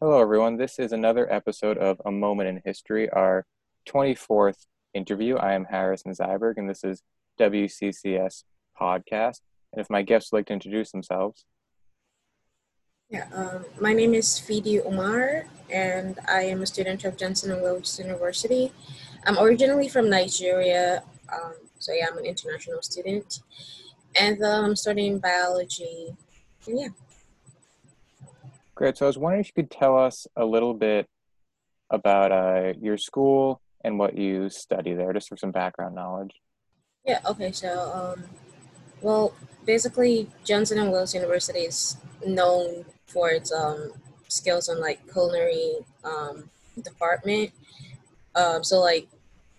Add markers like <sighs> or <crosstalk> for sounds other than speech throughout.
Hello, everyone. This is another episode of A Moment in History, our 24th interview. I am Harrison Zyberg, and this is WCCS Podcast. And if my guests would like to introduce themselves. Yeah, um, my name is Pheedy Umar, and I am a student of Johnson and Wales University. I'm originally from Nigeria, um, so yeah, I'm an international student, and uh, I'm studying biology. And yeah. Great. So I was wondering if you could tell us a little bit about uh, your school and what you study there, just for some background knowledge. Yeah. Okay. So, um, well, basically, Johnson and Wales University is known for its um, skills in like culinary um, department. Um, so, like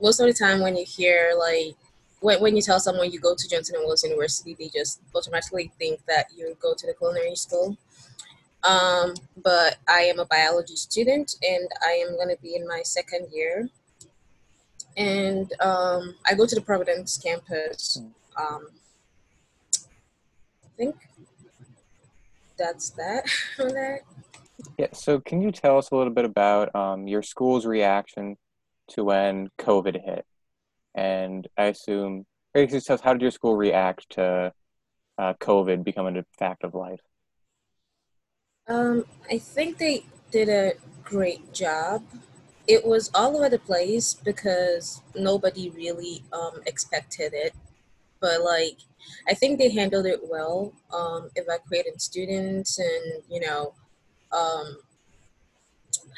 most of the time, when you hear like when, when you tell someone you go to Johnson and Wales University, they just automatically think that you go to the culinary school. Um, but I am a biology student and I am going to be in my second year. And um, I go to the Providence campus. Um, I think that's that <laughs> on that. Yeah, so can you tell us a little bit about um, your school's reaction to when COVID hit? And I assume, basically, tell us how did your school react to uh, COVID becoming a fact of life? Um, I think they did a great job. It was all over the place because nobody really um, expected it. But like, I think they handled it well, um, evacuating students and, you know, um,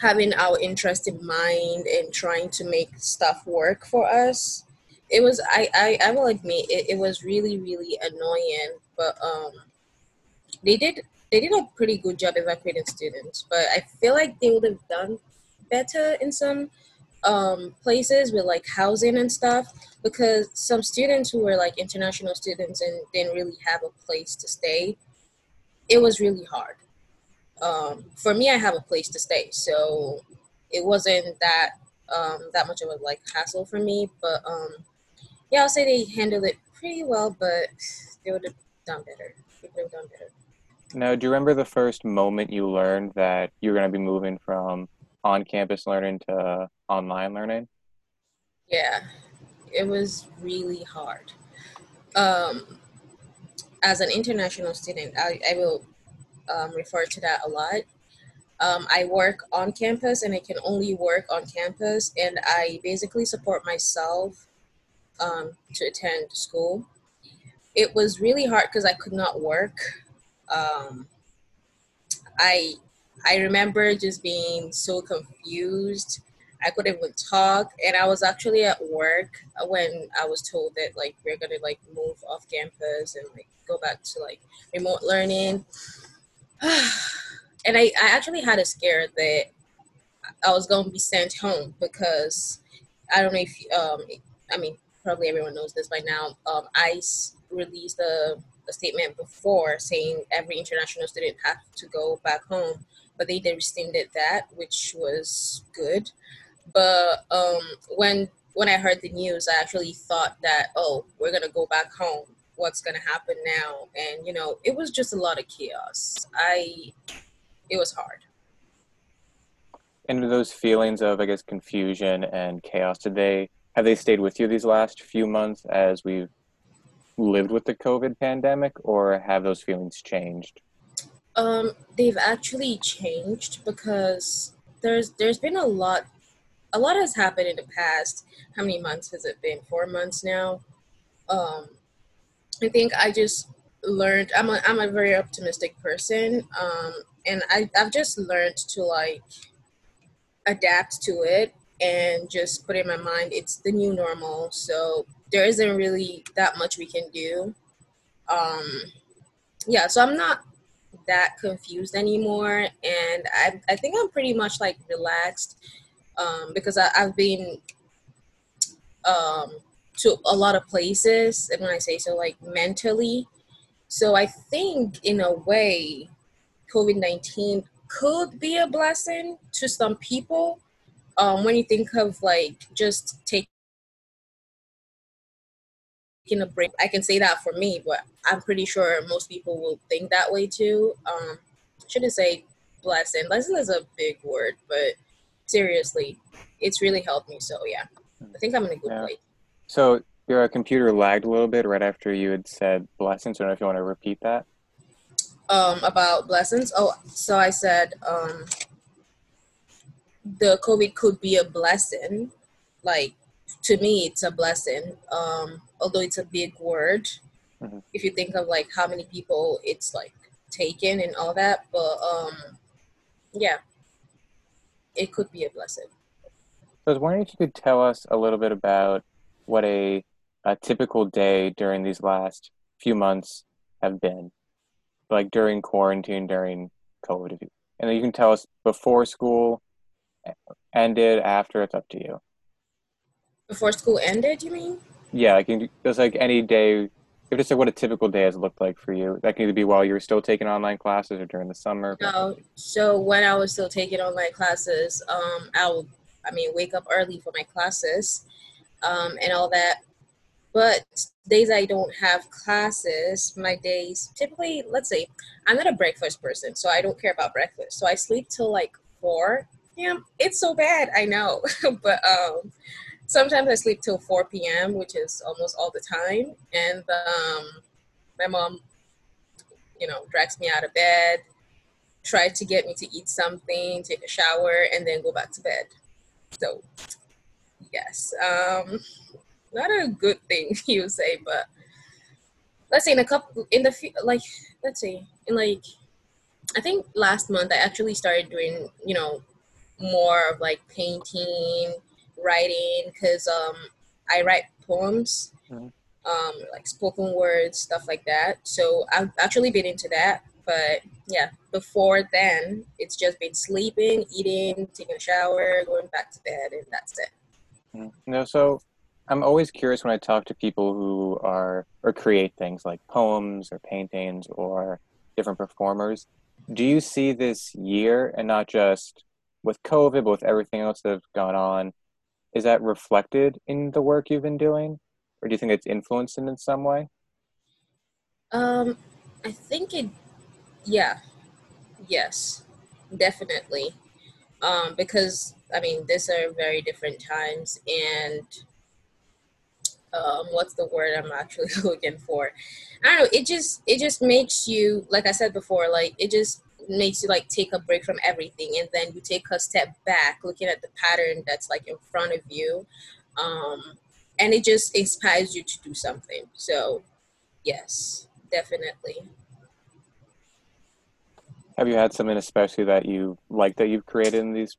having our interest in mind and trying to make stuff work for us. It was, I, I, I will admit, it, it was really, really annoying, but um, they did they did a pretty good job evacuating students, but I feel like they would have done better in some um, places with like housing and stuff because some students who were like international students and didn't really have a place to stay, it was really hard. Um, for me, I have a place to stay, so it wasn't that um, that much of a like hassle for me. But um, yeah, I'll say they handled it pretty well, but they would have done better. They could have done better. Now, do you remember the first moment you learned that you're going to be moving from on campus learning to online learning? Yeah, it was really hard. Um, as an international student, I, I will um, refer to that a lot. Um, I work on campus and I can only work on campus, and I basically support myself um, to attend school. It was really hard because I could not work um, I I remember just being so confused. I couldn't even talk, and I was actually at work when I was told that like we're gonna like move off campus and like go back to like remote learning. <sighs> and I, I actually had a scare that I was going to be sent home because I don't know if um I mean probably everyone knows this by now. Um, ICE released a a statement before saying every international student had to go back home, but they rescinded that, which was good. But um, when when I heard the news, I actually thought that oh, we're gonna go back home. What's gonna happen now? And you know, it was just a lot of chaos. I it was hard. And those feelings of, I guess, confusion and chaos, did they have they stayed with you these last few months as we've lived with the COVID pandemic, or have those feelings changed? Um, they've actually changed because there's there's been a lot a lot has happened in the past. How many months has it been? Four months now. Um, I think I just learned. I'm a I'm a very optimistic person, um, and I I've just learned to like adapt to it and just put in my mind it's the new normal. So there isn't really that much we can do. Um, yeah, so I'm not that confused anymore, and I I think I'm pretty much like relaxed um, because I, I've been um, to a lot of places, and when I say so, like mentally. So I think in a way, COVID nineteen could be a blessing to some people um, when you think of like just take taking a break. I can say that for me, but I'm pretty sure most people will think that way too. Um, shouldn't say blessing. Blessing is a big word, but seriously, it's really helped me. So yeah, I think I'm in a good yeah. place. So your computer lagged a little bit right after you had said blessings. I don't know if you want to repeat that. Um, about blessings. Oh, so I said um, the COVID could be a blessing. Like to me, it's a blessing. Um, although it's a big word, mm-hmm. if you think of like how many people it's like taken and all that, but um, yeah, it could be a blessing. So I was wondering if you could tell us a little bit about what a, a typical day during these last few months have been, like during quarantine, during COVID. And then you can tell us before school ended, after. It's up to you. Before school ended, you mean? Yeah, like just like any day. If just like what a typical day has looked like for you, that can either be while you were still taking online classes or during the summer. No, so when I was still taking online classes, um, I would, I mean, wake up early for my classes, um, and all that. But days I don't have classes, my days typically, let's say, I'm not a breakfast person, so I don't care about breakfast. So I sleep till like four. Yeah, it's so bad, I know, <laughs> but um, sometimes I sleep till 4 p.m., which is almost all the time. And um, my mom, you know, drags me out of bed, tries to get me to eat something, take a shower, and then go back to bed. So, yes, um, not a good thing <laughs> you say, but let's say in a couple in the like let's say in like I think last month I actually started doing you know more of like painting writing because um, I write poems, mm-hmm. um, like spoken words, stuff like that. So I've actually been into that. But yeah, before then, it's just been sleeping, eating, taking a shower, going back to bed, and that's it. Mm-hmm. No, so I'm always curious when I talk to people who are or create things like poems or paintings or different performers. Do you see this year and not just with COVID, but with everything else that's gone on, is that reflected in the work you've been doing? Or do you think it's influenced in some way? Um i think it yeah yes definitely. Um because i mean these are very different times and um what's the word i'm actually <laughs> looking for? I don't know it just it just makes you like i said before like it just makes you like take a break from everything and then you take a step back looking at the pattern that's like in front of you um, and it just inspires you to do something. So yes definitely. Have you had something especially that you like that you've created in these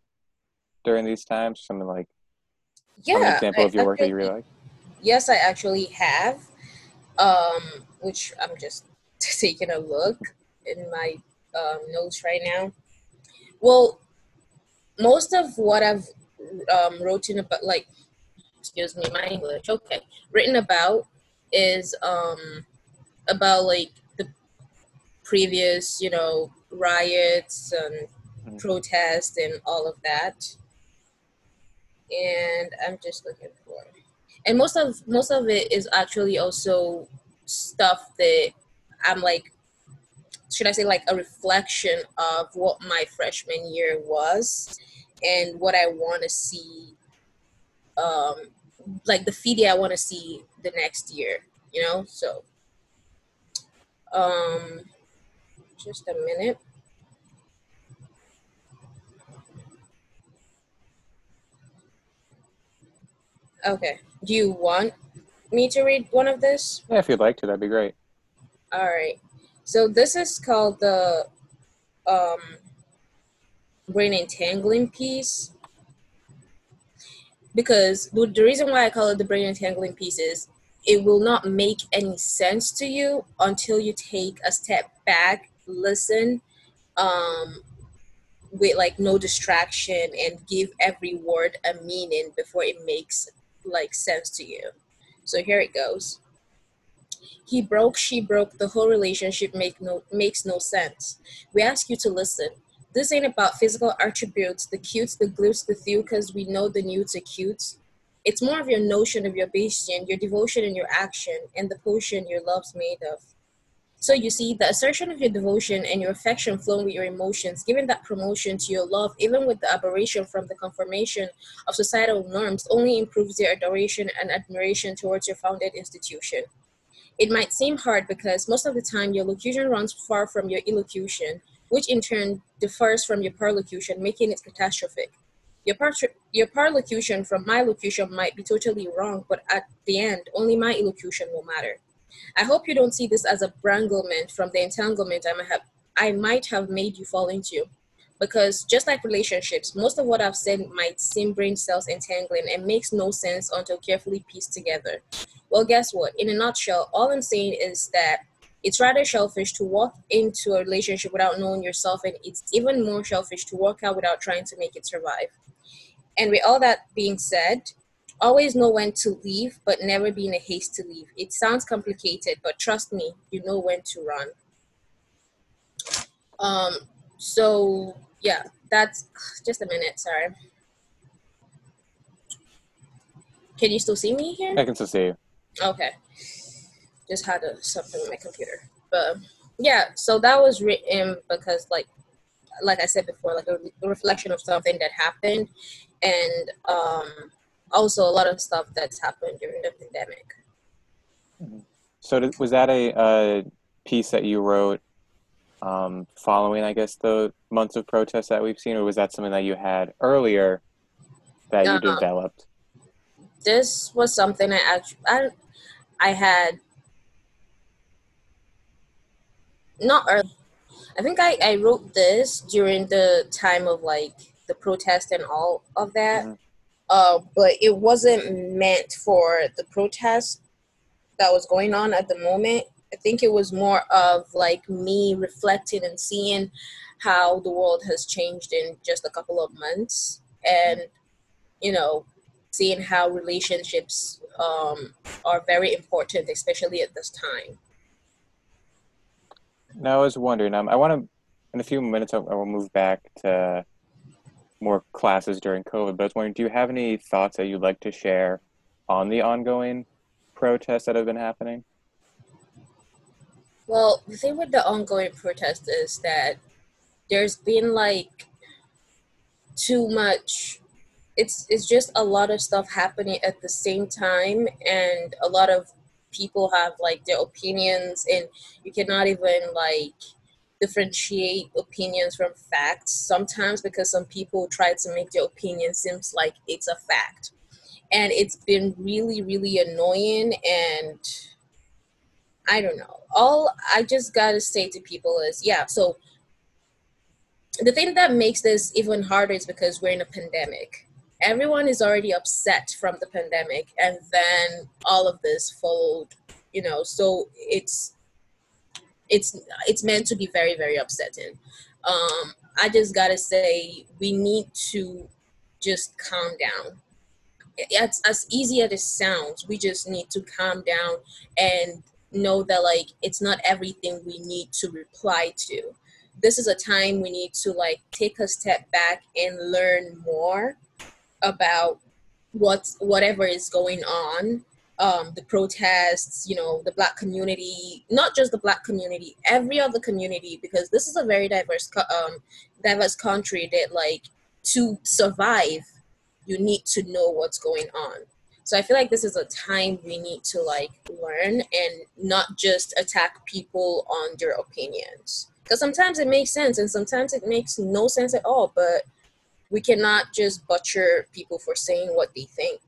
during these times? Something like yeah an example I, of your work that you really like? Yes i actually have um which i'm just <laughs> taking a look in my um, notes right now. Well, most of what I've um, written about, like, excuse me, my English, okay, written about is um, about like the previous, you know, riots and mm-hmm. protests and all of that. And I'm just looking for, and most of most of it is actually also stuff that I'm like should I say like a reflection of what my freshman year was and what I want to see um like the Pheedy I want to see the next year, you know? So um just a minute. Okay. Do you want me to read one of this? Yeah, if you'd like to, that'd be great. All right. So this is called the um, brain entangling piece because the, reason why I call it the brain entangling piece is it will not make any sense to you until you take a step back, listen, um, with like no distraction and give every word a meaning before it makes like sense to you. So here it goes. He broke, she broke, the whole relationship make no, makes no sense. We ask you to listen. This ain't about physical attributes, the cutes, the glutes, the because we know the nudes are cute. It's more of your notion of your bastion, your devotion and your action, and the potion your love's made of. So you see, the assertion of your devotion and your affection flowing with your emotions, giving that promotion to your love, even with the aberration from the confirmation of societal norms, only improves their adoration and admiration towards your founded institution. It might seem hard because most of the time your locution runs far from your elocution, which in turn differs from your perlocution, making it catastrophic. Your, par- your perlocution from my locution might be totally wrong, but at the end, only my elocution will matter. I hope you don't see this as a branglement from the entanglement I might have I might have made you fall into. Because just like relationships, most of what I've said might seem brain cells entangling and makes no sense until carefully pieced together. Well, guess what? In a nutshell, all I'm saying is that it's rather selfish to walk into a relationship without knowing yourself, and it's even more selfish to walk out without trying to make it survive. And with all that being said, always know when to leave, but never be in a haste to leave. It sounds complicated, but trust me, you know when to run. Um, so yeah, that's <sighs> just a minute. Sorry. Can you still see me here? I can still see you. Okay. Just had a, something with my computer, but yeah. So that was written because, like, like I said before, like a, a reflection of something that happened, and um, also a lot of stuff that's happened during the pandemic. So did, was that a, a piece that you wrote um, following, I guess, the months of protests that we've seen, or was that something that you had earlier that you Uh-huh. developed? This was something I actually I, I had not early. I think I, I wrote this during the time of like the protest and all of that. Mhm. Uh, but it wasn't meant for the protest that was going on at the moment. I think it was more of like me reflecting and seeing how the world has changed in just a couple of months and you know seeing how relationships um, are very important especially at this time now I was wondering. Um, I want to, in a few minutes, I will move back to more classes during COVID. But I was wondering, do you have any thoughts that you'd like to share on the ongoing protests that have been happening? Well the thing with the ongoing protest is that there's been like too much it's it's just a lot of stuff happening at the same time and a lot of people have like their opinions and you cannot even like differentiate opinions from facts sometimes because some people try to make their opinion seems like it's a fact. And it's been really really annoying and i don't know all i just gotta say to people is yeah so the thing that makes this even harder is because we're in a pandemic. Everyone is already upset from the pandemic, and then all of this followed. You know, so it's it's it's meant to be very very upsetting. Um, I just gotta say we need to just calm down. It's as easy as it sounds. We just need to calm down and know that like it's not everything we need to reply to. This is a time we need to like take a step back and learn more about what's whatever is going on um, the protests you know the black community not just the black community every other community because this is a very diverse um, diverse country that like to survive you need to know what's going on so i feel like this is a time we need to like learn and not just attack people on their opinions because sometimes it makes sense and sometimes it makes no sense at all but we cannot just butcher people for saying what they think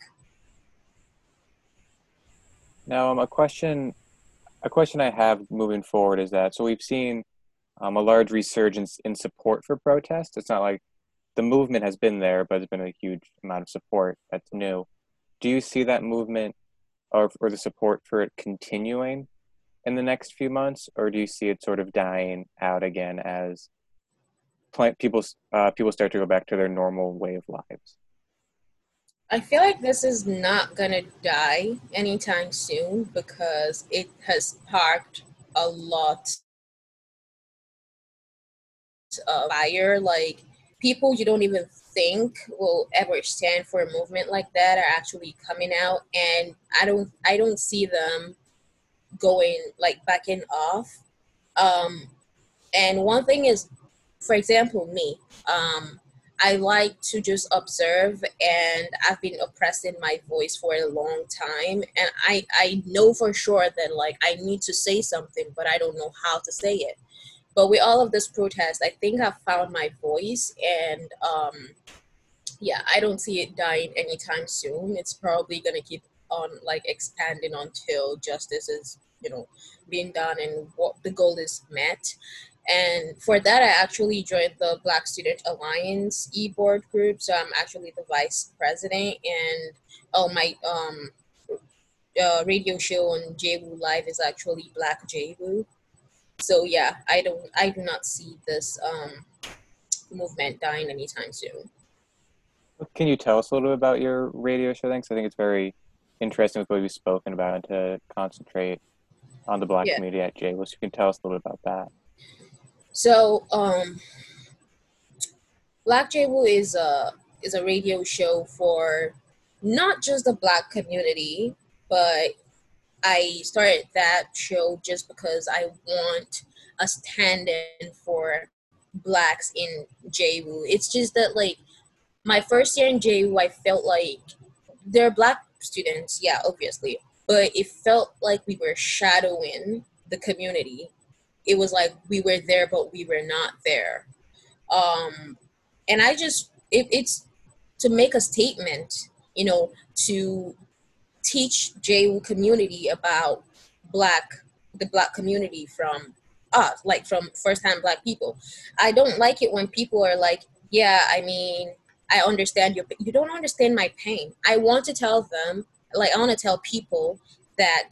Now, um, a question, a question I have moving forward is that so we've seen um, a large resurgence in support for protest. It's not like the movement has been there, but there's been a huge amount of support that's new. Do you see that movement or, or the support for it continuing in the next few months, or do you see it sort of dying out again as plant people uh, people start to go back to their normal way of lives? i feel like this is not gonna die anytime soon because it has sparked a lot of fire like people you don't even think will ever stand for a movement like that are actually coming out and i don't i don't see them going like backing off Um, and one thing is, for example, me. Um, I like to just observe, and I've been oppressing my voice for a long time, and I I know for sure that like I need to say something, but I don't know how to say it. But with all of this protest, I think I've found my voice, and um, yeah, I don't see it dying anytime soon. It's probably gonna keep on like expanding until justice is you know being done and what the goal is met and for that i actually joined the black student alliance e-board group so i'm actually the vice president and oh my um uh, radio show on JWU Live is actually Black JWU. So yeah, I don't, I do not see this um, movement dying anytime soon. Can you tell us a little bit about your radio show? Because I think it's very interesting with what we've spoken about and to concentrate on the black yeah. community at JWU. So you can tell us a little bit about that. So, um, Black JWU is a is a radio show for not just the black community, but I started that show just because I want a stand-in for blacks in JWU. It's just that like my first year in JWU, I felt like there are black students, yeah, obviously, but it felt like we were shadowing the community it was like we were there but we were not there um and i just it, it's to make a statement you know to teach JWU community about black the black community from us like from first time black people i don't like it when people are like yeah i mean i understand your you don't understand my pain i want to tell them like i want to tell people that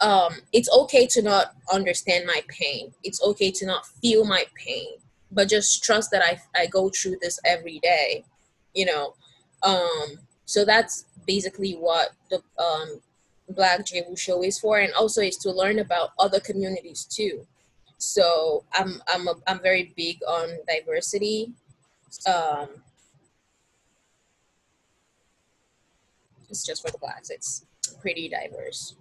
um, it's okay to not understand my pain. It's okay to not feel my pain, but just trust that I, I go through this every day, you know. Um, so that's basically what the um, Black JWU show is for, and also is to learn about other communities too. So I'm I'm a, I'm very big on diversity. Um, it's just for the blacks. It's pretty diverse.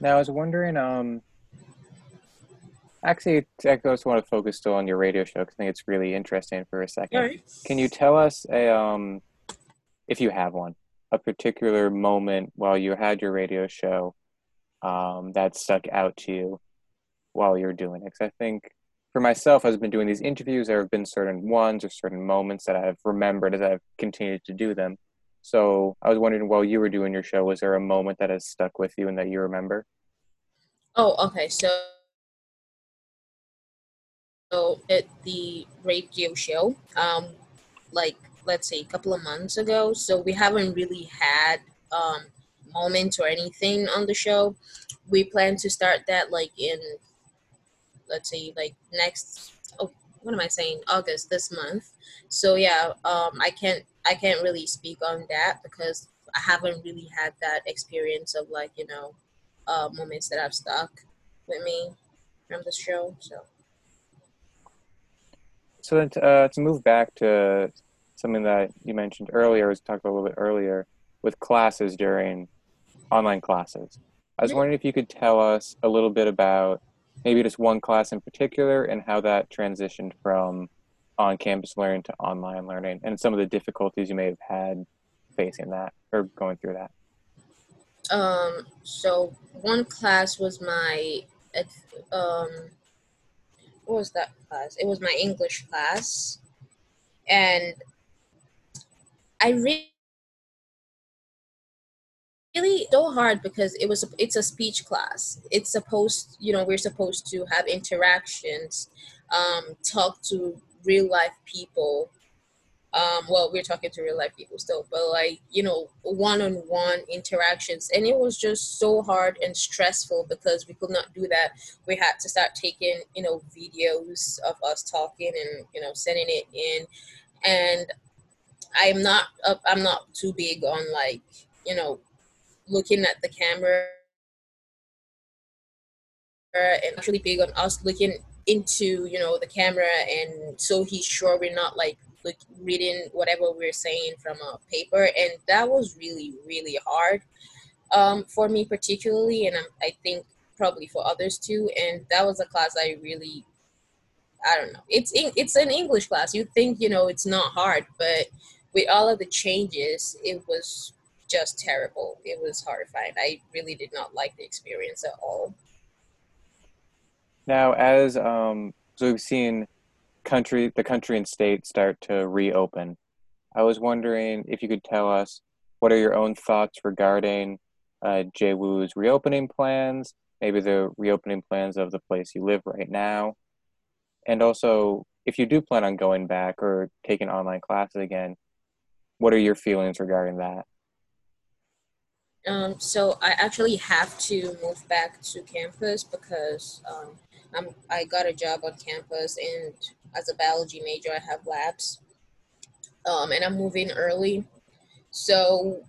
Now, I was wondering, um, actually, I just want to focus still on your radio show because I think it's really interesting for a second. Right. Can you tell us a, um, if you have one, a particular moment while you had your radio show um, that stuck out to you while you're doing it? Because I think for myself, as I've been doing these interviews, there have been certain ones or certain moments that I've remembered as I've continued to do them. So I was wondering, while you were doing your show, was there a moment that has stuck with you and that you remember? Oh, okay. So, so at the radio show, um, like let's say a couple of months ago. So we haven't really had um moments or anything on the show. We plan to start that like in, let's say like next. Oh, what am I saying? August this month. So yeah, um, I can't I can't really speak on that because I haven't really had that experience of like you know uh, moments that I've stuck with me from the show. So. So then uh, to move back to something that you mentioned earlier, was talked about a little bit earlier with classes during online classes. I was wondering if you could tell us a little bit about maybe just one class in particular and how that transitioned from on campus learning to online learning and some of the difficulties you may have had facing that or going through that? Um, so one class was my, um, what was that class? It was my English class. And I really, really so hard because it was it's a speech class. It's supposed you know we're supposed to have interactions um, talk to real life people. Um well we're talking to real life people still but like you know one-on-one interactions. And it was just so hard and stressful because we could not do that. We had to start taking you know videos of us talking and you know sending it in. And i'm not uh, i'm not too big on like you know looking at the camera and actually big on us looking into you know the camera and so he's sure we're not like like reading whatever we're saying from a paper and that was really really hard um, for me particularly and i think probably for others too. And that was a class I really, I don't know. It's it's an English class. You think you know it's not hard, but with all of the changes, it was just terrible. It was horrifying. I really did not like the experience at all. Now, as um, so we've seen country, the country and state start to reopen. I was wondering if you could tell us what are your own thoughts regarding uh, JWU's reopening plans, maybe the reopening plans of the place you live right now, and also if you do plan on going back or taking online classes again, what are your feelings regarding that? Um, so I actually have to move back to campus because um, I'm, I got a job on campus and as a biology major, I have labs. Um, and I'm moving early. So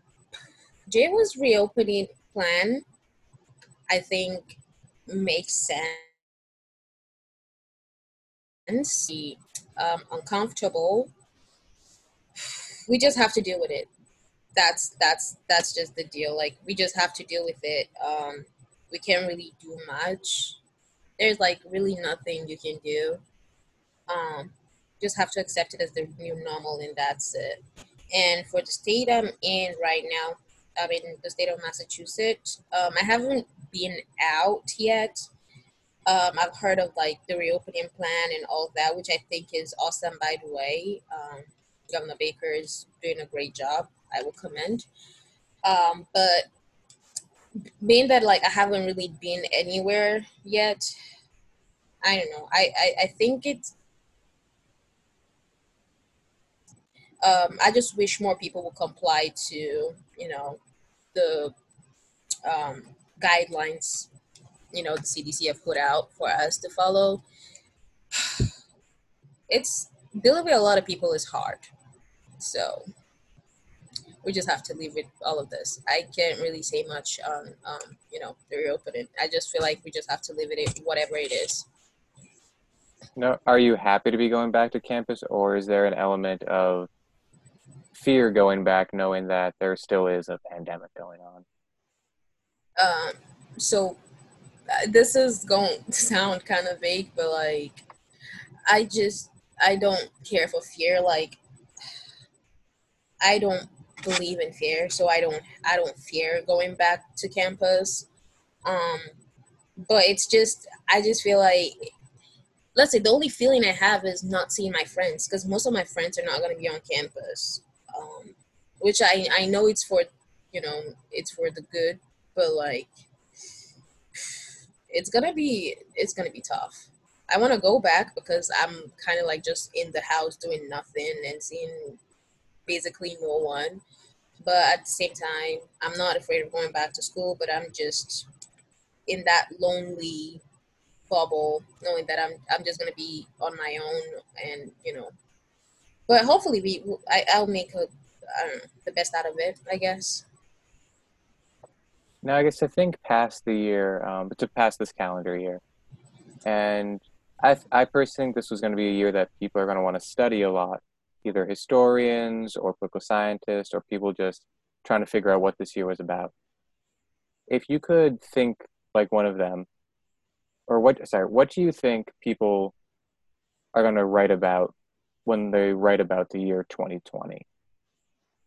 JWU's reopening plan, I think, makes sense. Um, uncomfortable. We just have to deal with it. That's that's that's just the deal. Like we just have to deal with it. Um, we can't really do much. There's like really nothing you can do. Um, just have to accept it as the new normal, and that's it. And for the state I'm in right now, I'm in the state of Massachusetts. Um, I haven't been out yet. Um, I've heard of like the reopening plan and all that, which I think is awesome. By the way, um, Governor Baker is doing a great job. I will commend. Um, but being that like I haven't really been anywhere yet, I don't know. I, I, I think it's um, I just wish more people would comply to, you know, the um, guidelines, you know, the CDC have put out for us to follow. <sighs> It's dealing with a lot of people is hard, so we just have to leave with all of this. I can't really say much on, um, you know, the reopening. I just feel like we just have to live with it, whatever it is. No, are you happy to be going back to campus, or is there an element of fear going back, knowing that there still is a pandemic going on? Um, so uh, this is going <laughs> to sound kind of vague, but like, I just I don't care for fear. Like, I don't believe in fear, so I don't I don't fear going back to campus. Um, but it's just I just feel like let's say the only feeling I have is not seeing my friends because most of my friends are not going to be on campus um, which I I know it's for you know it's for the good, but like it's gonna be it's gonna be tough. I want to go back because I'm kind of like just in the house doing nothing and seeing basically no one. But at the same time, I'm not afraid of going back to school, but I'm just in that lonely bubble, knowing that I'm I'm just gonna be on my own and you know but hopefully we I, I'll make um, the best out of it, I guess. Now, I guess to think past the year, um, to pass this calendar year, and I, I personally think this was going to be a year that people are going to want to study a lot, either historians or political scientists or people just trying to figure out what this year was about. If you could think like one of them, or what? Sorry, what do you think people are going to write about when they write about the year 2020?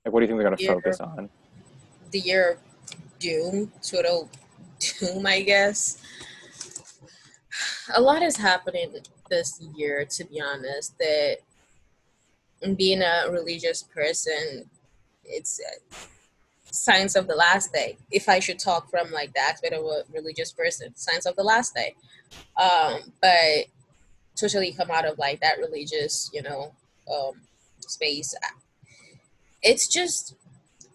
Like, what do you think they're going to focus on? The year of doom, total doom, I guess. A lot is happening this year, to be honest. That being a religious person, it's signs of the last day. If I should talk from like the aspect of a religious person, signs of the last day. Um, but totally come out of like that religious, you know, um, space. It's just,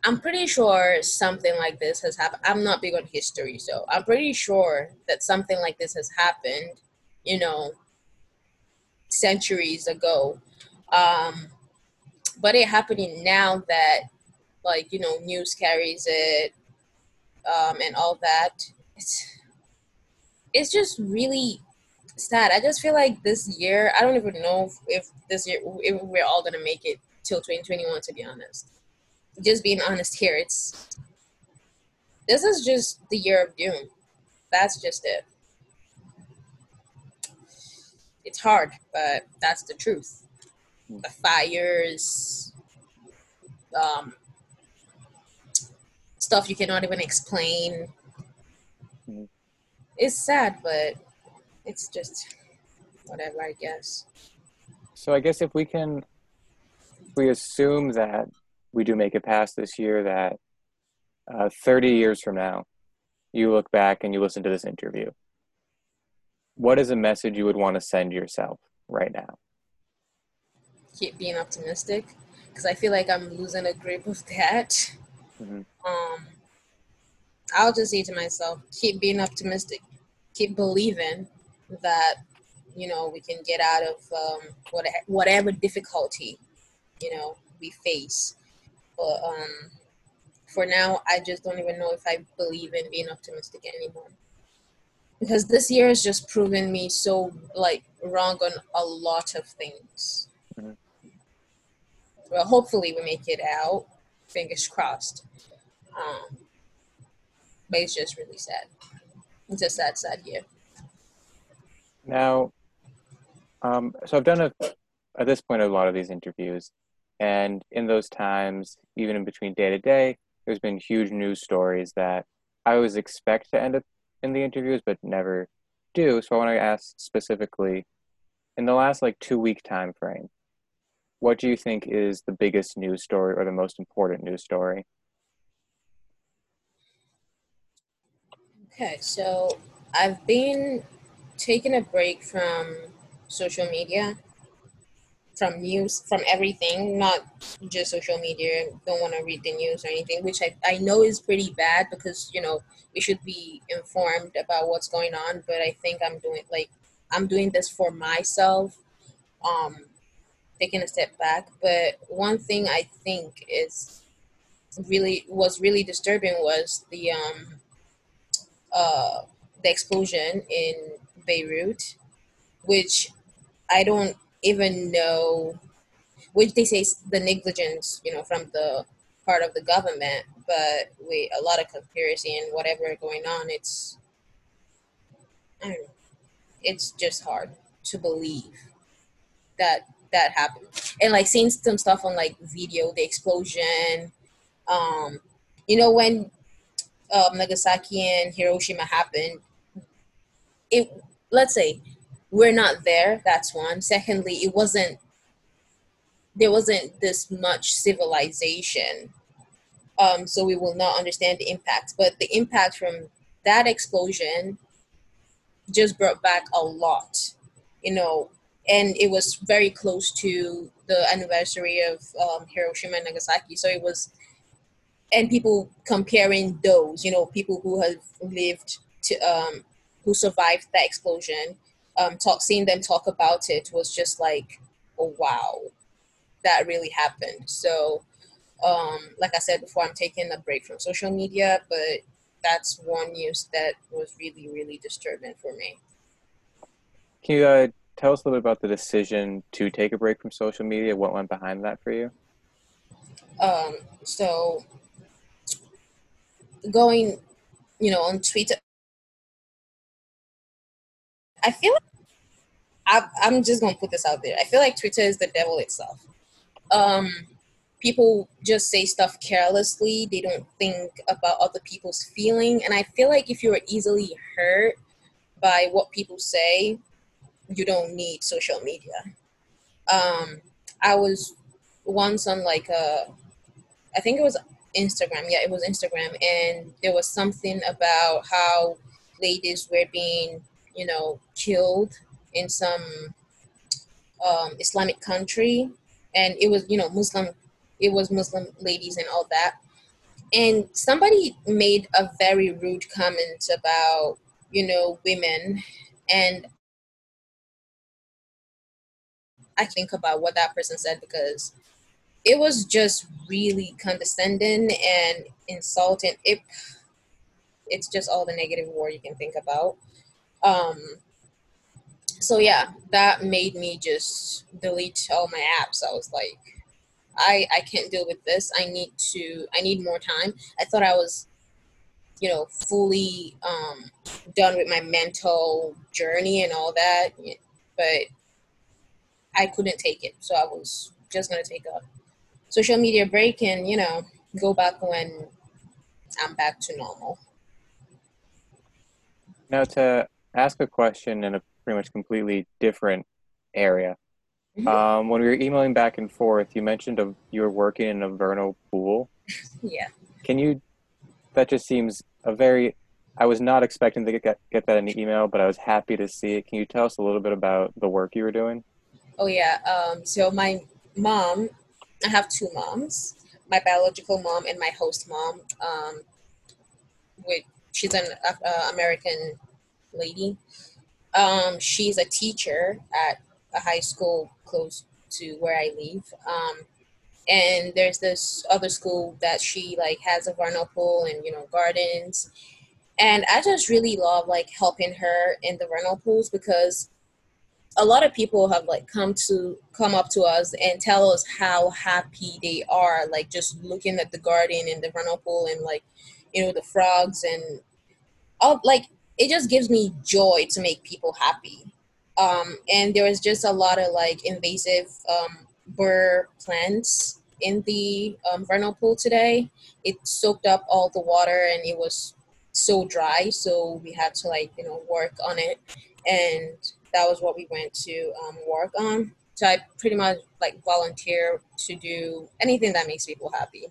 I'm pretty sure something like this has happened. I'm not big on history, so I'm pretty sure that something like this has happened, you know, centuries ago. Um, but it happening now that, like, you know, news carries it um, and all that. It's, it's just really sad. I just feel like this year, I don't even know if this year if we're all gonna make it till 2021. To be honest, just being honest here, it's this is just the year of doom. that's just it. It's hard, but that's the truth. The fires, um, stuff you cannot even explain. Mm-hmm. It's sad, but it's just whatever, I guess. So I guess if we can, if we assume that we do make it past this year, that uh, 30 years from now, you look back and you listen to this interview, what is a message you would want to send yourself right now? Keep being optimistic because I feel like I'm losing a grip of that. Mm-hmm. Um, I'll just say to myself, keep being optimistic, keep believing that you know we can get out of um, whatever, whatever difficulty you know we face. But um, for now, I just don't even know if I believe in being optimistic anymore. Because this year has just proven me so like wrong on a lot of things. Well, hopefully we make it out. Fingers crossed. Um, but it's just really sad. It's a sad, sad year. Now, um, so I've done a, at this point a lot of these interviews, and in those times, even in between day to day, there's been huge news stories that I always expect to end up in the interviews, but never do. So I want to ask specifically, in the last like two week time frame, what do you think is the biggest news story or the most important news story? Okay, so I've been taking a break from social media, from news, from everything, not just social media. Don't want to read the news or anything, which I, I know is pretty bad because, you know, we should be informed about what's going on. But I think I'm doing, like, I'm doing this for myself, um, taking a step back. But one thing I think is really, was really disturbing was the, um, uh, the explosion in Beirut, which I don't even know, which they say is the negligence, you know, from the part of the government, but with a lot of conspiracy and whatever going on, it's, I don't know, it's just hard to believe that that happened. And like seeing some stuff on like video, the explosion, um, you know, when um, Nagasaki and Hiroshima happened, it let's say we're not there. That's one. Secondly, it wasn't there wasn't this much civilization, um, so we will not understand the impact. But the impact from that explosion just brought back a lot, you know, and it was very close to the anniversary of um, Hiroshima and Nagasaki. So it was and people comparing those, you know, people who have lived to, um, who survived that explosion, um, talk, seeing them talk about it was just like, oh wow, that really happened. So, um, like I said before, I'm taking a break from social media, but that's one news that was really, really disturbing for me. Can you uh, tell us a little bit about the decision to take a break from social media? What went behind that for you? Um, so going, you know, on Twitter. I feel like I, I'm just gonna put this out there. I feel like Twitter is the devil itself. Um, people just say stuff carelessly. They don't think about other people's feeling, and I feel like if you're easily hurt by what people say, you don't need social media. Um, I was once on like a, I think it was Instagram. Yeah, it was Instagram, and there was something about how ladies were being, you know, killed in some um, Islamic country, and it was, you know, Muslim. It was Muslim ladies and all that. And somebody made a very rude comment about, you know, women, and I think about what that person said because it was just really condescending and insulting. It it's just all the negative word you can think about. Um, so yeah, that made me just delete all my apps. I was like, I I can't deal with this. I need to. I need more time. I thought I was you know, fully um, done with my mental journey and all that. But I couldn't take it, so I was just gonna take a social media break and you know go back when I'm back to normal. Now, to ask a question in a pretty much completely different area. Mm-hmm. Um, when we were emailing back and forth, you mentioned a, you were working in a vernal pool. <laughs> yeah. Can you? That just seems a very. I was not expecting to get get that in the email, but I was happy to see it. Can you tell us a little bit about the work you were doing? Oh yeah. Um, so my mom, I have two moms. My biological mom and my host mom. Um, with she's an uh, American lady. Um, she's a teacher at a high school close to where I live. Um, and there's this other school that she like has a vernal pool and you know gardens. And I just really love like helping her in the vernal pools because a lot of people have like come to come up to us and tell us how happy they are like just looking at the garden and the vernal pool and like you know the frogs and all like it just gives me joy to make people happy. Um, and there was just a lot of like invasive um, burr plants in the um, vernal pool today. It soaked up all the water and it was so dry so we had to like you know work on it. And that was what we went to um, work on so i pretty much like volunteer to do anything that makes people happy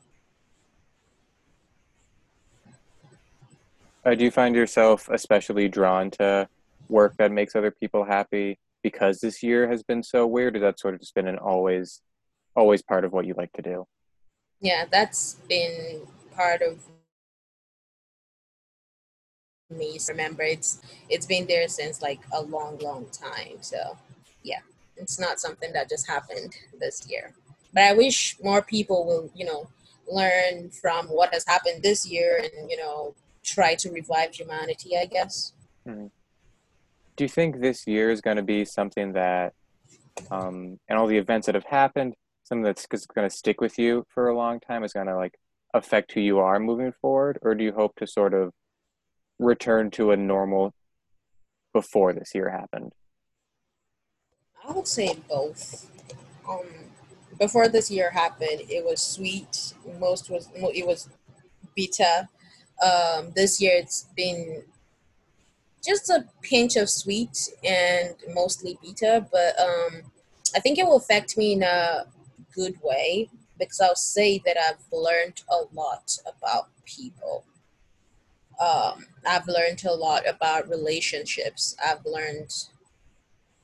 Uh, do you find yourself especially drawn to work that makes other people happy because this year has been so weird? Or that sort of just been an always, always part of what you like to do? Yeah, that's been part of me. Remember, it's it's been there since like a long, long time. So, yeah, it's not something that just happened this year. But I wish more people will, you know, learn from what has happened this year and you know try to revive humanity, I guess. Mm-hmm. Do you think this year is going to be something that, um, and all the events that have happened, something that's going to stick with you for a long time, is going to like affect who you are moving forward, or do you hope to sort of return to a normal before this year happened? I would say both. Um, before this year happened, it was sweet. Most was it was bitter um, this year it's been just a pinch of sweet and mostly bitter, but um, I think it will affect me in a good way because I'll say that I've learned a lot about people. Um, I've learned a lot about relationships. I've learned,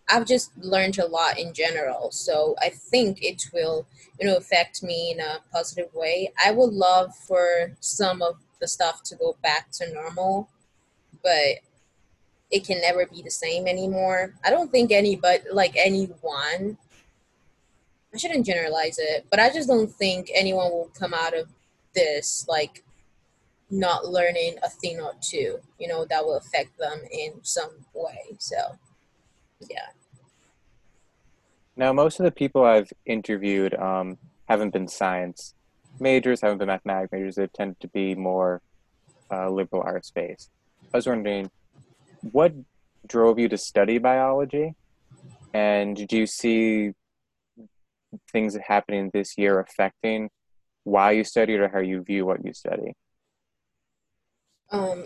I've just learned a lot in general. So I think it will, you know, affect me in a positive way. I would love for some of the stuff to go back to normal, but it can never be the same anymore. I don't think any but like anyone I shouldn't generalize it, but I just don't think anyone will come out of this like not learning a thing or two, you know, that will affect them in some way. So, yeah. Now, most of the people I've interviewed um, haven't been science majors haven't been mathematics majors. They tend to be more uh, liberal arts based. I was wondering, what drove you to study biology, and do you see things happening this year affecting why you studied or how you view what you study? Um,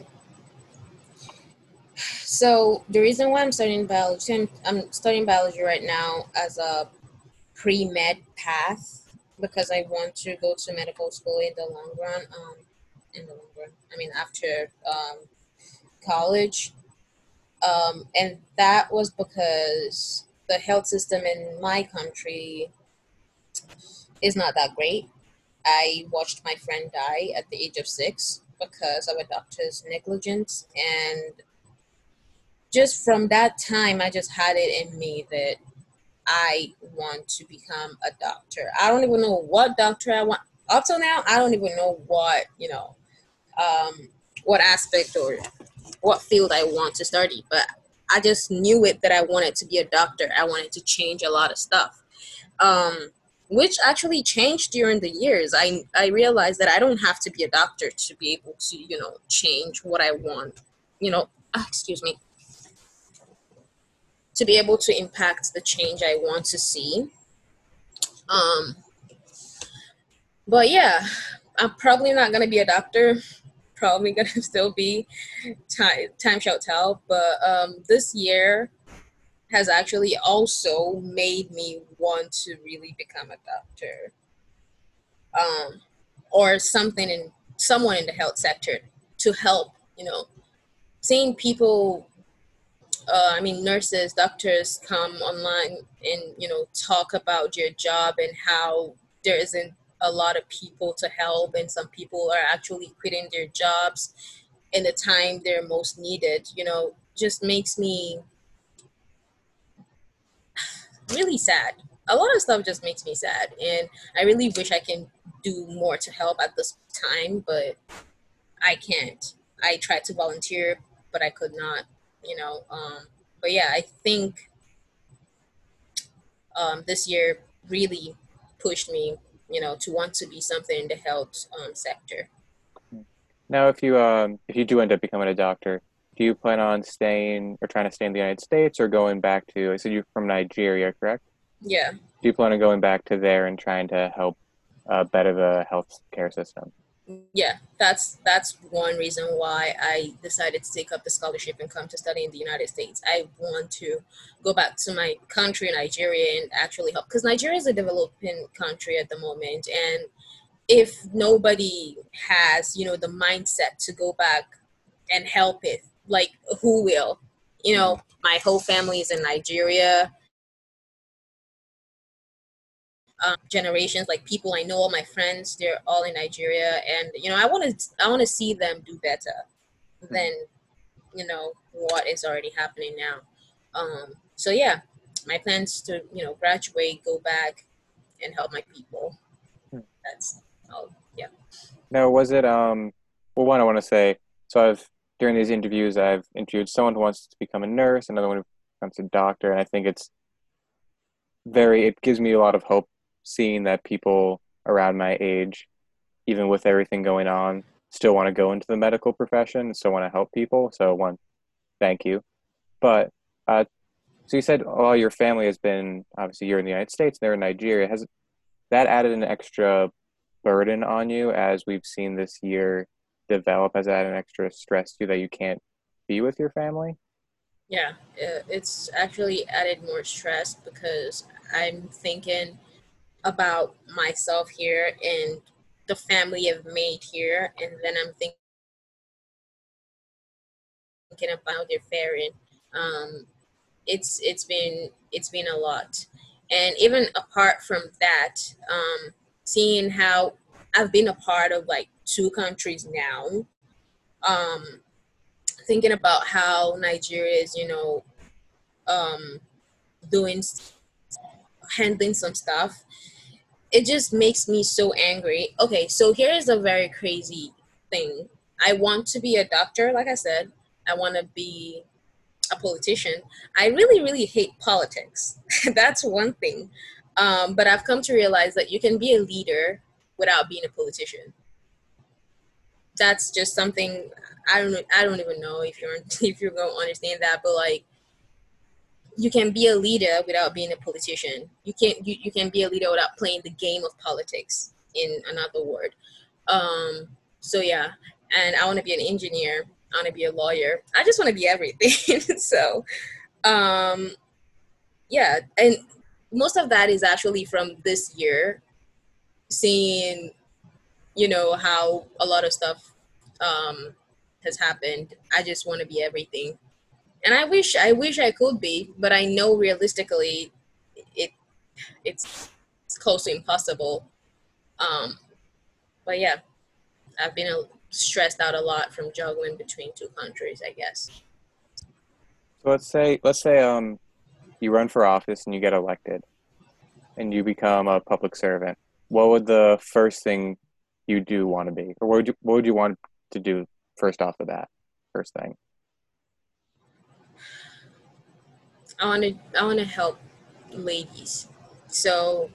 so the reason why I'm studying biology, I'm, studying biology right now as a pre-med path because I want to go to medical school in the long run. Um, in the long run, I mean after um, college, um, and that was because the health system in my country is not that great. I watched my friend die at the age of six because of a doctor's negligence, and just from that time, I just had it in me that I want to become a doctor. I don't even know what doctor I want. Up till now, I don't even know what, you know, um, what aspect or what field I want to study. But I just knew it that I wanted to be a doctor. I wanted to change a lot of stuff. Um, which actually changed during the years. I I realized that I don't have to be a doctor to be able to you know change what I want. You know, ah, excuse me. To be able to impact the change I want to see. Um, but yeah, I'm probably not gonna be a doctor. Probably gonna <laughs> still be time time shall tell. But um, this year has actually also made me want to really become a doctor. Um, or something in someone in the health sector to help you know seeing people uh, i mean nurses doctors come online and you know talk about your job and how there isn't a lot of people to help and some people are actually quitting their jobs in the time they're most needed you know just makes me really sad. A lot of stuff just makes me sad, and I really wish I can do more to help at this time, but I can't. I tried to volunteer, but I could not. You know, um, but yeah, I think um, this year really pushed me, you know, to want to be something in the health um, sector. Now, if you um, if you do end up becoming a doctor, do you plan on staying or trying to stay in the United States or going back to? I said you're from Nigeria, correct? Yeah. Do you plan on going back to there and trying to help uh, better the health care system? Yeah, that's that's one reason why I decided to take up the scholarship and come to study in the United States. I want to go back to my country, Nigeria, and actually help because Nigeria is a developing country at the moment, and if nobody has you know the mindset to go back and help it like who will? You know my whole family is in nigeria. Um, generations like people i know all my friends they're all in nigeria. And you know i want to i want to see them do better than you know what is already happening now. Um, so yeah my plans to you know graduate go back and help my people. Hmm. that's all yeah. Now was it um well one i want to say so i've during these interviews, I've interviewed someone who wants to become a nurse, another one who becomes a doctor, and I think it's very. It gives me a lot of hope seeing that people around my age, even with everything going on, still want to go into the medical profession, still want to help people. So one, thank you. But uh, so you said, oh, your family has been obviously you're in the United States, they're in Nigeria. Has that added an extra burden on you as we've seen this year develop as that an extra stress to you that you can't be with your family? Yeah, it's actually added more stress because I'm thinking about myself here and the family I've made here, and then I'm thinking about their faring. Um, it's it's been it's been a lot, and even apart from that, um, seeing how I've been a part of like two countries now. Um, thinking about how Nigeria is, you know, um, doing handling some stuff, it just makes me so angry. Okay, so here is a very crazy thing. I want to be a doctor, like I said. I want to be a politician. I really, really hate politics. <laughs> That's one thing. Um, but I've come to realize that you can be a leader without being a politician that's just something I don't I don't even know if you're <laughs> if you're going to understand that, but like you can be a leader without being a politician. You can't you, you can be a leader without playing the game of politics in another word. Um, so yeah, and I want to be an engineer. I want to be a lawyer. I just want to be everything. <laughs> so um, yeah, and most of that is actually from this year, seeing you know how a lot of stuff um, has happened. I just want to be everything, and I wish I wish I could be, but I know realistically, it it's, it's close to impossible. Um, but yeah, I've been a, stressed out a lot from juggling between two countries. I guess. So let's say let's say um you run for office and you get elected, and you become a public servant. What would the first thing you do want to be, or what would you what would you want to do first off of that first thing? I want to I want to help ladies. So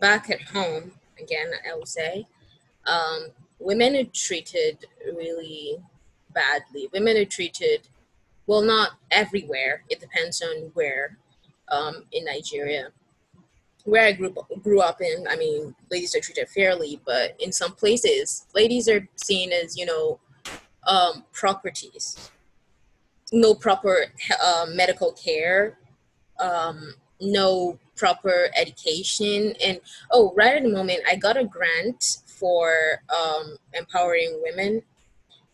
back at home, again, I would say, um, women are treated really badly. Women are treated, well, not everywhere. It depends on where um, in Nigeria. Where I grew, grew up in, I mean, ladies are treated fairly, but in some places, ladies are seen as, you know, um, properties. No proper uh, medical care, um, no proper education. And oh, right at the moment, I got a grant for um, empowering women,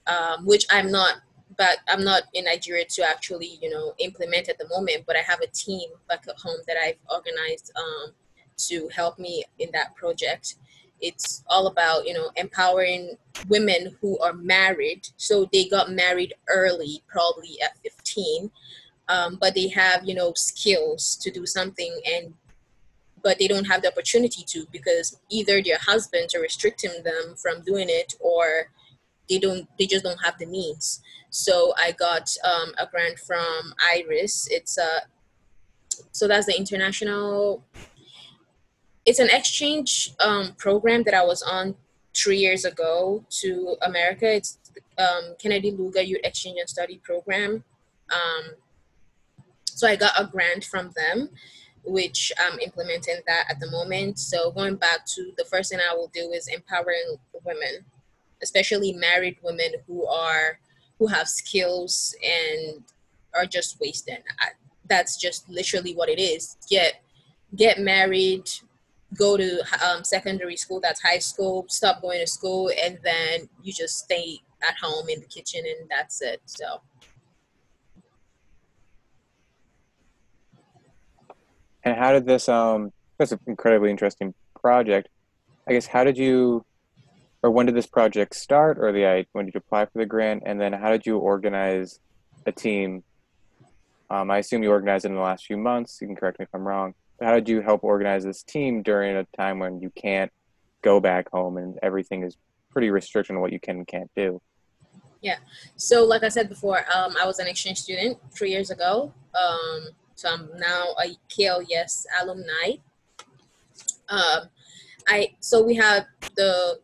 um, which I'm not. But I'm not in Nigeria to actually, you know, implement at the moment. But I have a team back at home that I've organized um, to help me in that project. It's all about, you know, empowering women who are married. So they got married early, probably at 15, um, but they have, you know, skills to do something and but they don't have the opportunity to because either their husbands are restricting them from doing it or they don't they just don't have the means so i got um, a grant from IREX it's a so that's the international it's an exchange um, program that i was on three years ago to america it's um, Kennedy Lugar youth exchange and study program um, so i got a grant from them which I'm implementing that at the moment. So going back to the first thing I will do is empowering women, especially married women who are who have skills and are just wasting. I, that's just literally what it is. Get get married, go to um, secondary school, that's high school, stop going to school, and then you just stay at home in the kitchen and that's it. So And how did this um that's an incredibly interesting project. I guess how did you or when did this project start or the when did you apply for the grant and then how did you organize a team? Um, I assume you organized it in the last few months. You can correct me if I'm wrong. How did you help organize this team during a time when you can't go back home and everything is pretty restricted on what you can and can't do? Yeah. So, like I said before, um, I was an exchange student three years ago. Um, so I'm now a KL-YES alumni. Um, I so we have the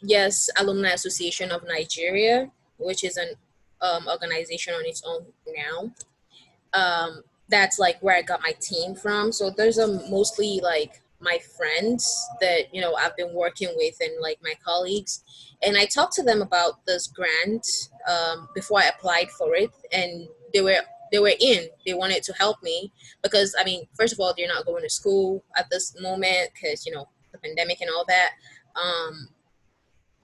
Yes Alumni Association of Nigeria, which is an um, organization on its own now. Um, that's like where I got my team from. So there's a mostly like my friends that you know I've been working with and like my colleagues, and I talked to them about this grant um, before I applied for it, and they were they were in. They wanted to help me because i mean first of all they're not going to school at this moment because you know the pandemic and all that. Um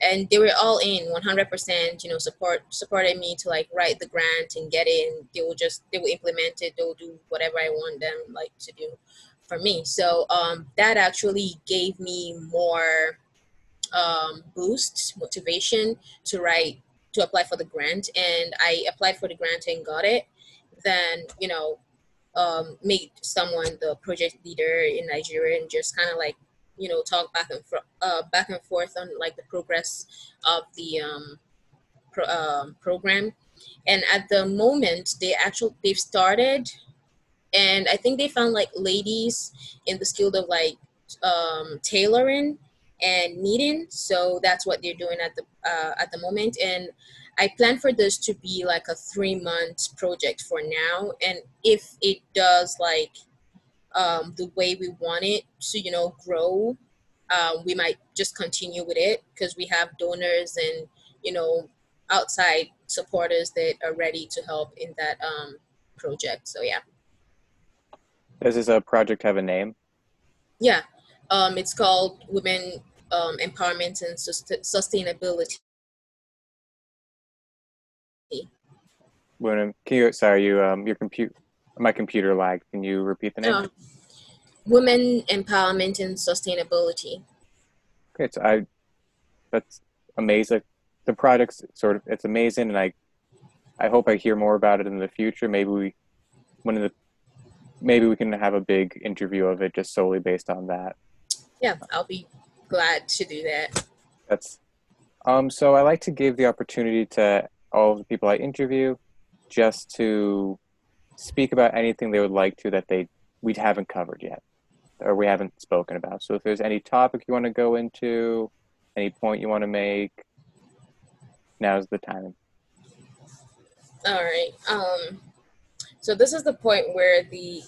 and they were all in 100% you know support supported me to like write the grant and get it and they will just they will implement it they'll do whatever i want them like to do for me. So um that actually gave me more um boost motivation to write to apply for the grant and i applied for the grant and got it. Then you know um, meet someone the project leader in Nigeria and just kind of like you know talk back and fro- uh, back and forth on like the progress of the um, pro- um, program. And at the moment, they actually they've started, and I think they found like ladies in the skill of like um, tailoring and knitting. So that's what they're doing at the uh, at the moment. And I plan for this to be like a three month project for now. And if it does like um, the way we want it to, you know, grow, um, we might just continue with it because we have donors and, you know, outside supporters that are ready to help in that um, project. So, yeah. Does this uh, project have a name? Yeah. Um, it's called Women um, Empowerment and Sustainability. When can you sorry you um your compute my computer lagged. Can you repeat the name? Uh, women empowerment and sustainability. Okay, so I that's amazing. The project's sort of it's amazing, and I I hope I hear more about it in the future. Maybe we one of the maybe we can have a big interview of it just solely based on that. Yeah, I'll be glad to do that. That's um so I like to give the opportunity to all of the people I interview just to speak about anything they would like to that they we haven't covered yet. or we haven't spoken about. So if there's any topic you want to go into, any point you want to make, now's the time. All right. Um, so this is the point where the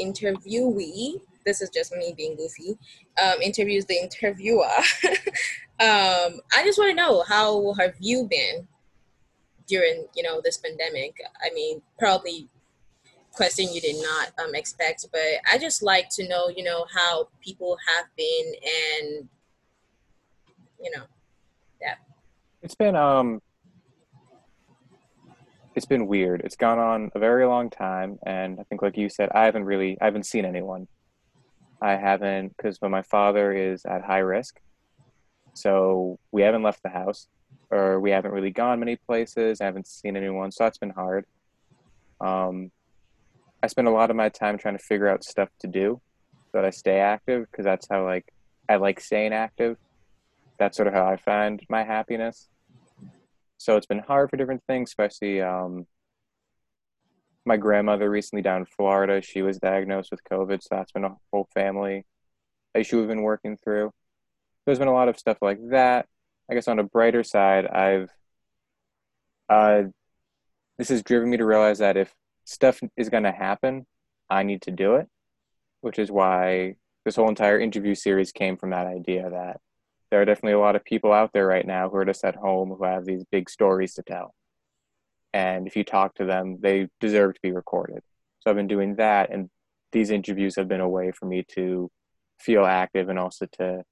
interviewee, this is just me being goofy, um, interviews the interviewer. <laughs> um, I just want to know how have you been during you know this pandemic? I mean, probably question you did not um, expect, but I just like to know you know how people have been and you know that. It's been um it's been weird. It's gone on a very long time, and I think, like you said, I haven't really, I haven't seen anyone. I haven't, because my father is at high risk, so we haven't left the house, or we haven't really gone many places. I haven't seen anyone, so that's been hard. Um, I spend a lot of my time trying to figure out stuff to do, so that I stay active, because that's how like I like staying active. That's sort of how I find my happiness so it's been hard for different things, especially um, my grandmother recently down in Florida. She was diagnosed with COVID, so that's been a whole family issue we've been working through. There's been a lot of stuff like that. I guess on a brighter side, I've uh, this has driven me to realize that if stuff is going to happen, I need to do it, which is why this whole entire interview series came from that idea that there are definitely a lot of people out there right now who are just at home who have these big stories to tell. And if you talk to them, they deserve to be recorded. So I've been doing that, and these interviews have been a way for me to feel active and also to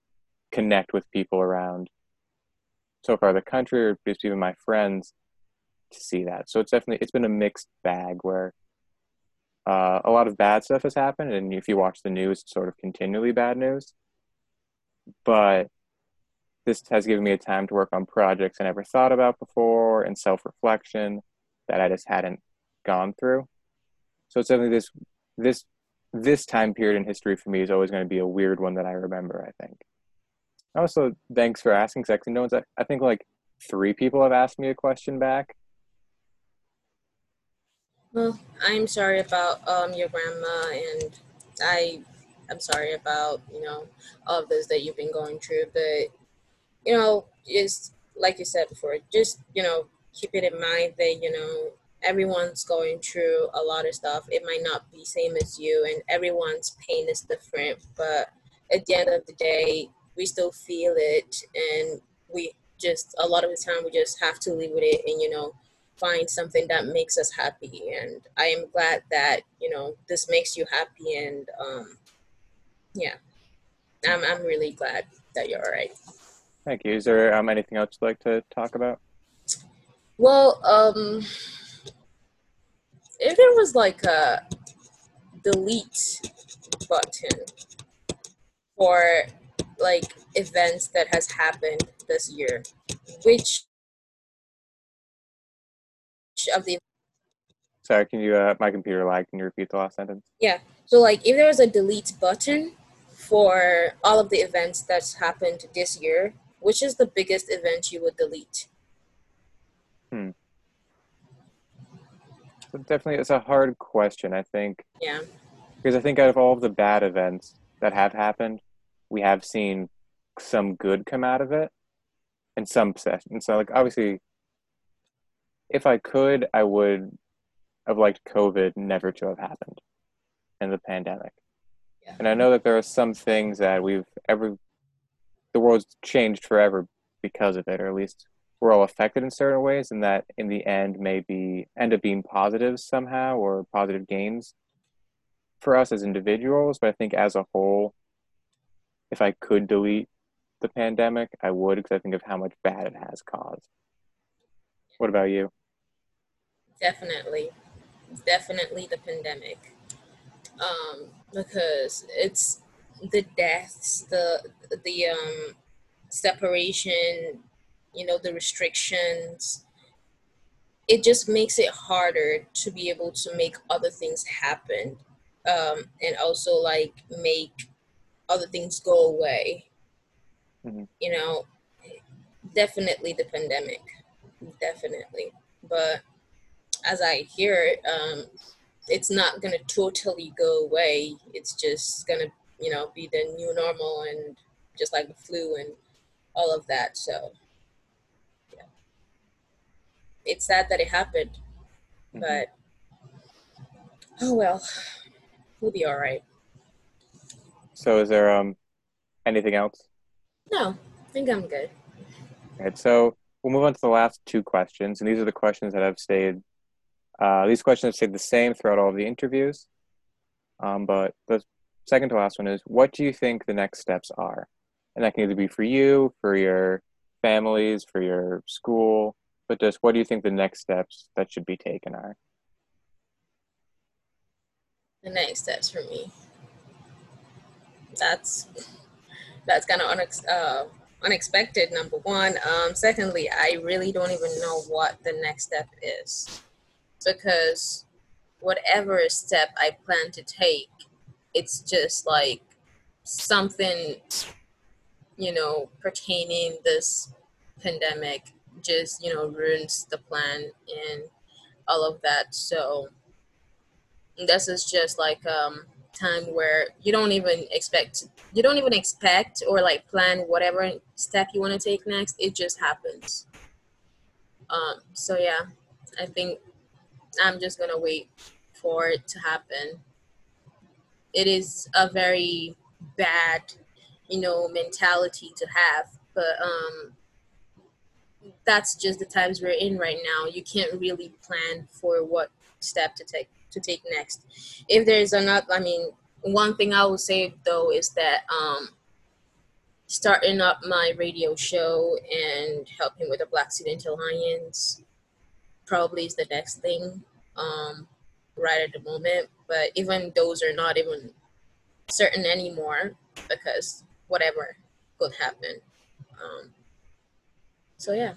connect with people around so far the country or just even my friends to see that. So it's definitely it's been a mixed bag where uh, a lot of bad stuff has happened, and if you watch the news, it's sort of continually bad news. But this has given me a time to work on projects I never thought about before and self reflection that I just hadn't gone through. So it's definitely this this this time period in history for me is always going to be a weird one that I remember. I think. Also, thanks for asking. Because no one's. I think like three people have asked me a question back. Well, I'm sorry about um, your grandma, and I, I'm sorry about you know all of this that you've been going through. But you know, just like you said before, just, you know, keep it in mind that, you know, everyone's going through a lot of stuff. It might not be same as you and everyone's pain is different, but at the end of the day, we still feel it and we just a lot of the time we just have to live with it and you know find something that makes us happy and i am glad that you know this makes you happy and um yeah i'm, I'm really glad that you're all right Thank you. Is there um, anything else you'd like to talk about? Well, um, if there was like a delete button for like events that has happened this year, which of the Sorry, can you? Uh, my computer lagged. Can you repeat the last sentence? Yeah. So, like, if there was a delete button for all of the events that's happened this year, which is the biggest event you would delete? Hmm. So definitely, it's a hard question. I think. Yeah. Because I think out of all of the bad events that have happened, we have seen some good come out of it, and some sessions. So, like, obviously, if I could, I would have liked COVID never to have happened, and the pandemic. Yeah. And I know that there are some things that we've ever the world's changed forever because of it, or at least we're all affected in certain ways, and that in the end may be end up being positives somehow or positive gains for us as individuals. But I think as a whole, if I could delete the pandemic, I would because I think of how much bad it has caused. What about you? Definitely, definitely the pandemic, um, because it's the deaths, the the um, separation, you know, the restrictions. It just makes it harder to be able to make other things happen, um, and also like make other things go away. Mm-hmm. You know, definitely the pandemic, definitely. But as I hear it, um, it's not gonna totally go away. It's just gonna you know, be the new normal and just like the flu and all of that. So, yeah, it's sad that it happened, mm-hmm. but oh well, we'll be all right. So, is there um anything else? No, I think I'm good. All right, so we'll move on to the last two questions, and these are the questions that have stayed. Uh, these questions have stayed the same throughout all of the interviews. Um, but the second to last one is, what do you think the next steps are? And that can either be for you, for your families, for your school, but just what do you think the next steps that should be taken are? The next steps for me. That's that's kind of unex- uh, unexpected. Number one. Um, secondly, I really don't even know what the next step is because whatever step I plan to take, it's just like something, you know, pertaining this pandemic just, you know, ruins the plan and all of that. So this is just like um time where you don't even expect you don't even expect or like plan whatever step you want to take next it just happens. Um so yeah i think i'm just gonna wait for it to happen. It is a very bad you know mentality to have but um that's just the times we're in right now. You can't really plan for what step to take to take next. If there's another, I mean, one thing I will say though is that um, starting up my radio show and helping with the Black Student Alliance probably is the next thing um, right at the moment. But even those are not even certain anymore because whatever could happen. Um, so yeah.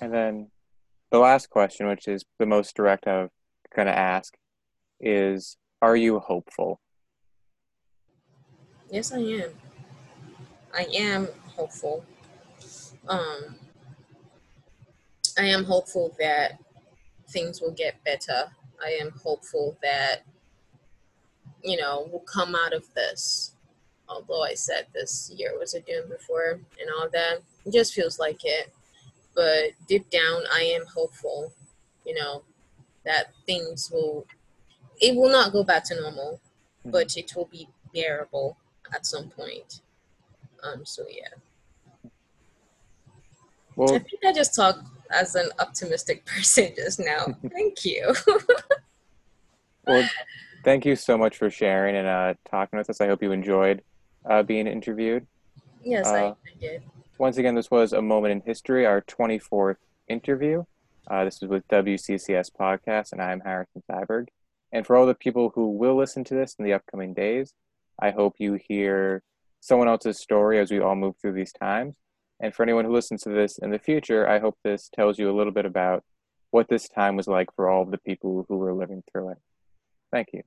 And then the last question, which is the most direct I'm going to ask, is Are you hopeful? Yes, I am. I am hopeful. Um, I am hopeful that things will get better. I am hopeful that, you know, we'll come out of this. Although I said this year was a doom before and all that, it just feels like it but deep down i am hopeful you know that things will it will not go back to normal mm-hmm. but it will be bearable at some point. Um so yeah. Well, i think i just talked as an optimistic <laughs> person just now. <laughs> Thank you. <laughs> Well thank you so much for sharing and uh, talking with us. I hope you enjoyed uh, being interviewed. Yes uh, I, I did once again, this was a moment in history, our 24th interview. Uh, this is with WCCS Podcast, and I'm Harrison Cyberg. And for all the people who will listen to this in the upcoming days, I hope you hear someone else's story as we all move through these times. And for anyone who listens to this in the future, I hope this tells you a little bit about what this time was like for all of the people who were living through it. Thank you.